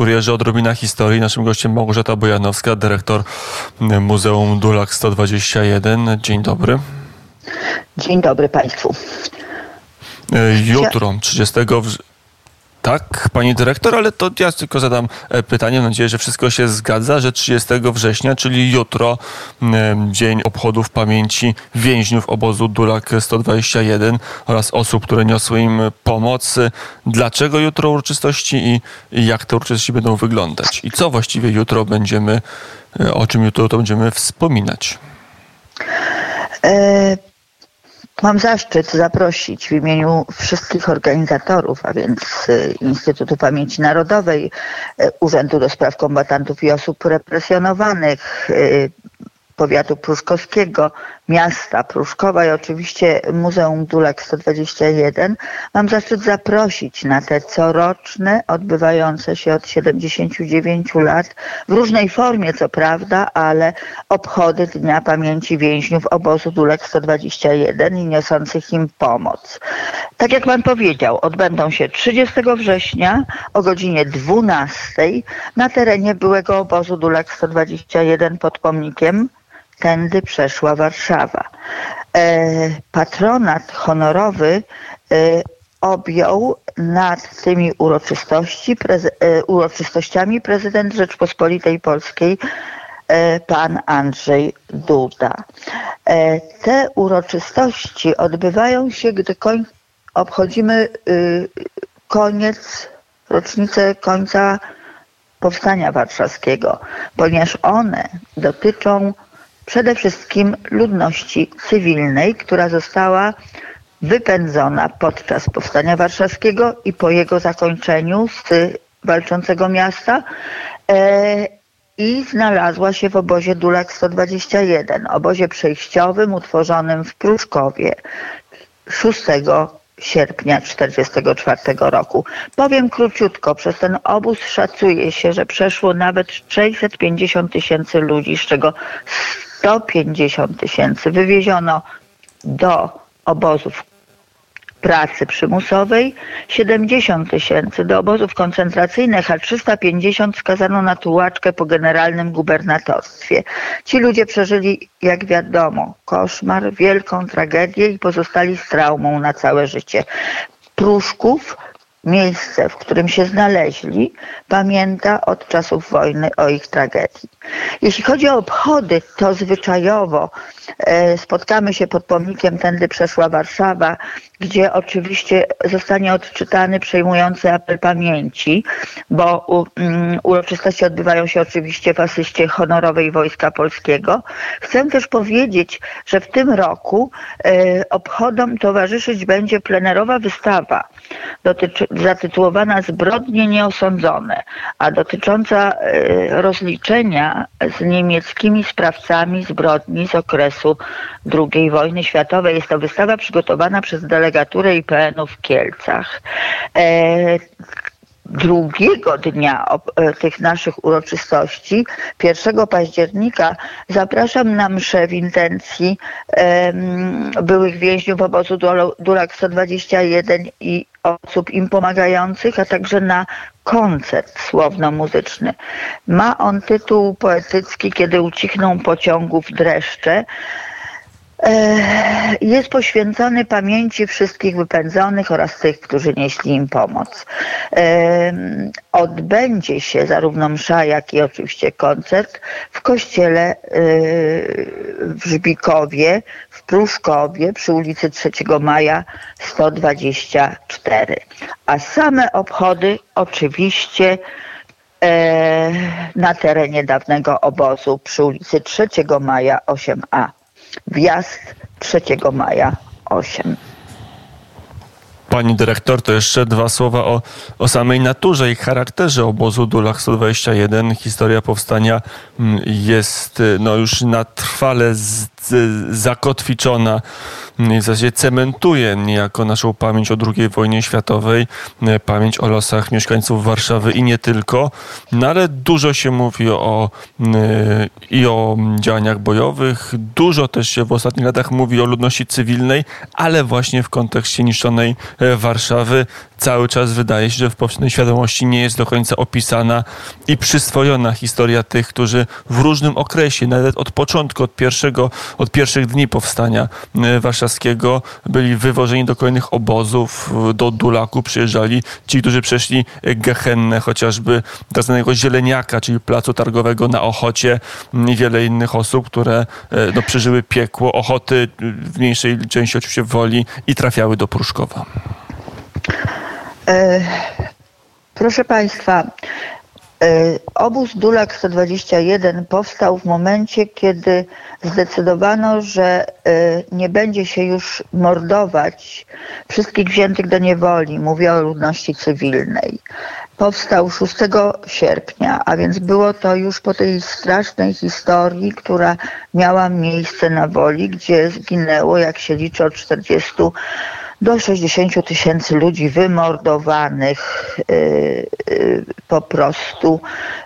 kurierze odrobina historii. Naszym gościem Małgorzata Bojanowska, dyrektor Muzeum Dulak 121. Dzień dobry. Dzień dobry Państwu. Jutro, 30 tak, pani dyrektor, ale to ja tylko zadam e, pytanie. Mam nadzieję, że wszystko się zgadza, że 30 września, czyli jutro, dzień obchodów pamięci więźniów obozu Dulak 121 oraz osób, które niosły im pomoc. Dlaczego jutro uroczystości i jak te uroczystości będą wyglądać? I co właściwie jutro będziemy, e, o czym jutro to będziemy wspominać? E Mam zaszczyt zaprosić w imieniu wszystkich organizatorów, a więc y, Instytutu Pamięci Narodowej, y, Urzędu do Spraw Kombatantów i Osób Represjonowanych, y, powiatu pruszkowskiego, miasta Pruszkowa i oczywiście Muzeum Dulak 121 mam zaszczyt zaprosić na te coroczne, odbywające się od 79 lat, w różnej formie co prawda, ale obchody Dnia Pamięci Więźniów obozu Dulak 121 i niosących im pomoc. Tak jak pan powiedział, odbędą się 30 września o godzinie 12 na terenie byłego obozu Dulak 121 pod pomnikiem tędy przeszła Warszawa. E, patronat honorowy e, objął nad tymi uroczystości, e, uroczystościami prezydent Rzeczpospolitej Polskiej pan Andrzej Duda. Te uroczystości odbywają się, gdy koń, obchodzimy y, koniec, rocznicę końca Powstania Warszawskiego, ponieważ one dotyczą przede wszystkim ludności cywilnej, która została wypędzona podczas Powstania Warszawskiego i po jego zakończeniu z walczącego miasta e, i znalazła się w obozie Dulak 121, obozie przejściowym utworzonym w Pruszkowie 6 sierpnia 1944 roku. Powiem króciutko, przez ten obóz szacuje się, że przeszło nawet 650 tysięcy ludzi, z czego 150 tysięcy wywieziono do obozów pracy przymusowej, 70 tysięcy do obozów koncentracyjnych, a 350 skazano na tułaczkę po generalnym gubernatorstwie. Ci ludzie przeżyli, jak wiadomo, koszmar, wielką tragedię i pozostali z traumą na całe życie. Pruszków miejsce, w którym się znaleźli, pamięta od czasów wojny o ich tragedii. Jeśli chodzi o obchody, to zwyczajowo e, spotkamy się pod pomnikiem Tędy przeszła Warszawa, gdzie oczywiście zostanie odczytany przejmujący apel pamięci, bo um, uroczystości odbywają się oczywiście w asyście honorowej Wojska Polskiego. Chcę też powiedzieć, że w tym roku e, obchodom towarzyszyć będzie plenerowa wystawa zatytułowana Zbrodnie nieosądzone, a dotycząca e, rozliczenia z niemieckimi sprawcami zbrodni z okresu II wojny światowej. Jest to wystawa przygotowana przez delegaturę IPN-u w Kielcach. Drugiego dnia e, tych naszych uroczystości, 1 października, zapraszam na mszę w intencji um, byłych więźniów obozu Dulak 121 i osób im pomagających, a także na koncert słowno-muzyczny. Ma on tytuł poetycki Kiedy ucichną pociągów dreszcze. E, jest poświęcony pamięci wszystkich wypędzonych oraz tych, którzy nieśli im pomoc. E, odbędzie się zarówno msza, jak i oczywiście koncert w kościele e, w Żbikowie, w Pruszkowie przy ulicy 3 Maja 124. A same obchody oczywiście na terenie dawnego obozu przy ulicy 3 Maja 8a wjazd 3 maja 8. Pani dyrektor, to jeszcze dwa słowa o, o samej naturze i charakterze obozu Dulach 121. Historia powstania mm, jest no, już na trwale zakotwiczona, w zasadzie cementuje niejako naszą pamięć o II wojnie światowej, pamięć o losach mieszkańców Warszawy i nie tylko. No ale dużo się mówi o, i o działaniach bojowych, dużo też się w ostatnich latach mówi o ludności cywilnej, ale właśnie w kontekście niszczonej Warszawy cały czas wydaje się, że w powszechnej świadomości nie jest do końca opisana i przyswojona historia tych, którzy w różnym okresie, nawet od początku, od, pierwszego, od pierwszych dni powstania e, warszawskiego, byli wywożeni do kolejnych obozów, do Dulaku przyjeżdżali ci, którzy przeszli Gehennę, chociażby tak zwanego Zieleniaka, czyli placu targowego na Ochocie i wiele innych osób, które e, no, przeżyły piekło, Ochoty w mniejszej części oczywiście Woli i trafiały do Pruszkowa. E, proszę Państwa, e, obóz Dulak 121 powstał w momencie, kiedy zdecydowano, że e, nie będzie się już mordować wszystkich wziętych do niewoli. Mówię o ludności cywilnej. Powstał 6 sierpnia, a więc było to już po tej strasznej historii, która miała miejsce na woli, gdzie zginęło, jak się liczy, od 40 do 60 tysięcy ludzi wymordowanych, y, y, po prostu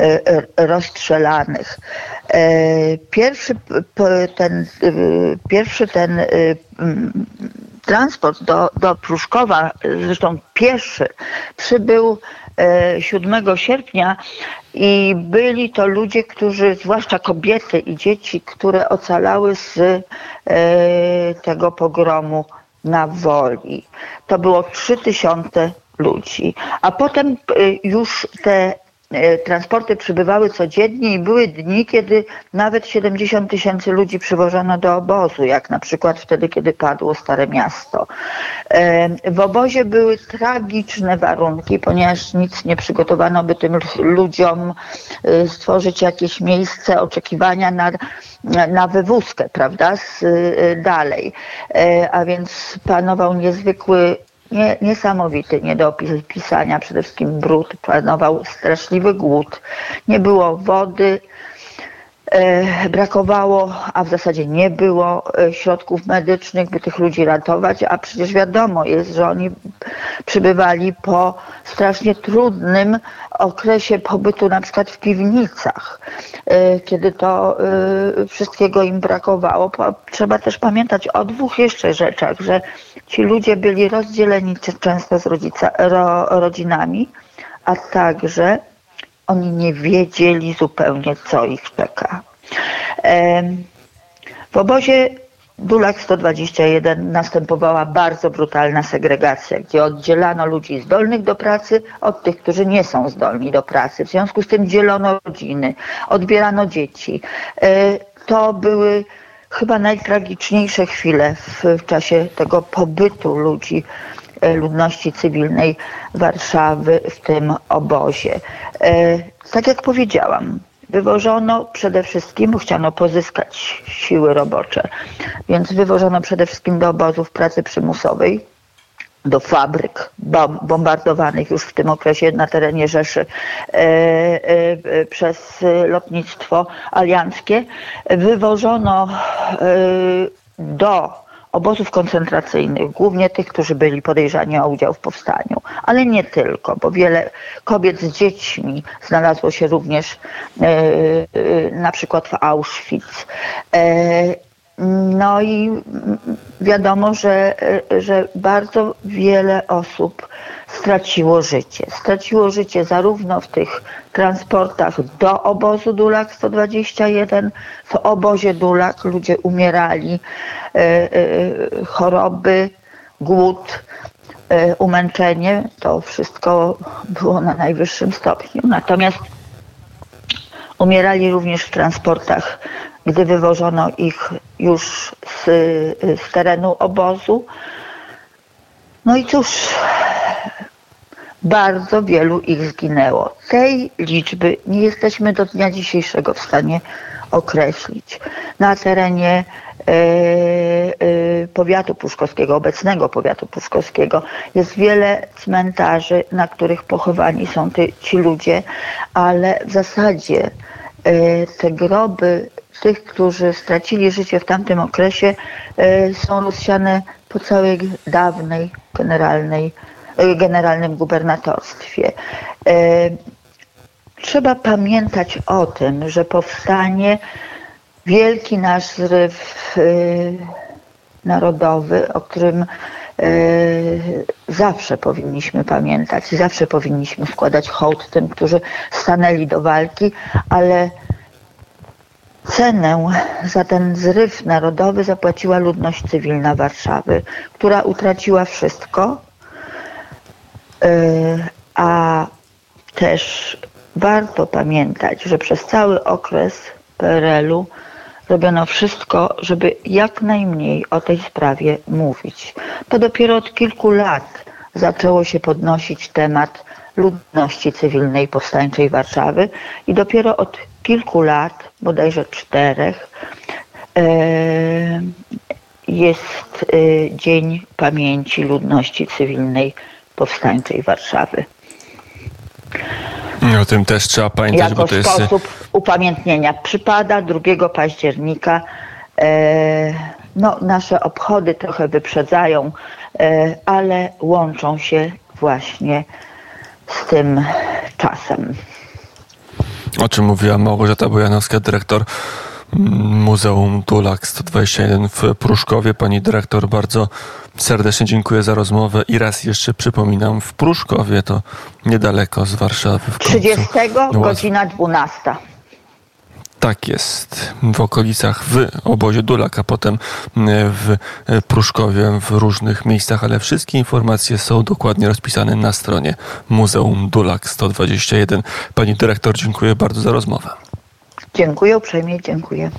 y, rozstrzelanych. Pierwszy ten, pierwszy ten transport do, do Pruszkowa, zresztą pieszy, przybył 7 sierpnia i byli to ludzie, którzy, zwłaszcza kobiety i dzieci, które ocalały z tego pogromu na woli. To było 3000 ludzi. A potem y, już te transporty przybywały codziennie i były dni, kiedy nawet 70 tysięcy ludzi przywożono do obozu, jak na przykład wtedy, kiedy padło Stare Miasto. W obozie były tragiczne warunki, ponieważ nic nie przygotowano, by tym ludziom y, stworzyć jakieś miejsce oczekiwania na na wywózkę, prawda, z, dalej. E, a więc panował niezwykły nie, niesamowity nie do opisania, przede wszystkim brud, panował straszliwy głód, nie było wody, brakowało, a w zasadzie nie było e, środków medycznych, by tych ludzi ratować, a przecież wiadomo jest, że oni przybywali po strasznie trudnym okresie pobytu na przykład w piwnicach, e, kiedy to wszystkiego im brakowało. Trzeba też pamiętać o dwóch jeszcze rzeczach, że ci ludzie byli rozdzieleni często z rodzica, ro, rodzinami, a także oni nie wiedzieli zupełnie, co ich czeka. W obozie Dulak 121 następowała bardzo brutalna segregacja, gdzie oddzielano ludzi zdolnych do pracy od tych, którzy nie są zdolni do pracy. W związku z tym dzielono rodziny, odbierano dzieci. E, to były chyba najtragiczniejsze chwile w, czasie tego pobytu ludzi ludności cywilnej Warszawy w tym obozie. E, tak jak powiedziałam, wywożono przede wszystkim, chciano pozyskać siły robocze, więc wywożono przede wszystkim do obozów pracy przymusowej, do fabryk bombardowanych już w tym okresie na terenie Rzeszy e, przez lotnictwo alianckie. Wywożono do obozów koncentracyjnych, głównie tych, którzy byli podejrzani o udział w powstaniu, ale nie tylko, bo wiele kobiet z dziećmi znalazło się również e, e, na przykład w Auschwitz. E, no i wiadomo, że, że bardzo wiele osób straciło życie. Straciło życie zarówno w tych transportach do obozu Dulak 121, w obozie Dulak ludzie umierali, e, e, choroby, głód, e, umęczenie, to wszystko było na najwyższym stopniu. Natomiast umierali również w transportach, gdy wywożono ich już z, z terenu obozu. No i cóż, bardzo wielu ich zginęło. Tej liczby nie jesteśmy do dnia dzisiejszego w stanie określić. Na terenie e, e, powiatu puszkowskiego, obecnego powiatu puszkowskiego, jest wiele cmentarzy, na których pochowani są ty, ci ludzie, ale w zasadzie e, te groby tych, którzy stracili życie w tamtym okresie, są rozsiane po całej dawnej generalnej, generalnym gubernatorstwie. Trzeba pamiętać o tym, że powstanie wielki nasz zryw y, narodowy, o którym y, zawsze powinniśmy pamiętać, zawsze powinniśmy składać hołd tym, którzy stanęli do walki, ale cenę za ten zryw narodowy zapłaciła ludność cywilna Warszawy, która utraciła wszystko, y, a też warto pamiętać, że przez cały okres PRL-u robiono wszystko, żeby jak najmniej o tej sprawie mówić. To dopiero od kilku lat zaczęło się podnosić temat ludności cywilnej powstańczej Warszawy i dopiero od kilku lat, bodajże czterech, e, jest e, Dzień Pamięci Ludności Cywilnej Powstańczej Warszawy. O tym też trzeba pamiętać, jako bo to jest... sposób upamiętnienia. Przypada 2 października. E, no, nasze obchody trochę wyprzedzają, e, ale łączą się właśnie z tym czasem. O czym mówiła Małgorzata Bojanowska, dyrektor Muzeum Tulak 121 w Pruszkowie. Pani dyrektor, bardzo serdecznie dziękuję za rozmowę i raz jeszcze przypominam, w Pruszkowie to niedaleko z Warszawy. W końcu. 30 No, godzina 12. Tak jest, w okolicach, w obozie Dulak, a potem e, w e, Pruszkowie, w różnych miejscach, ale wszystkie informacje są dokładnie rozpisane na stronie Muzeum Dulak 121. Pani dyrektor, dziękuję bardzo za rozmowę. Dziękuję uprzejmie, dziękuję.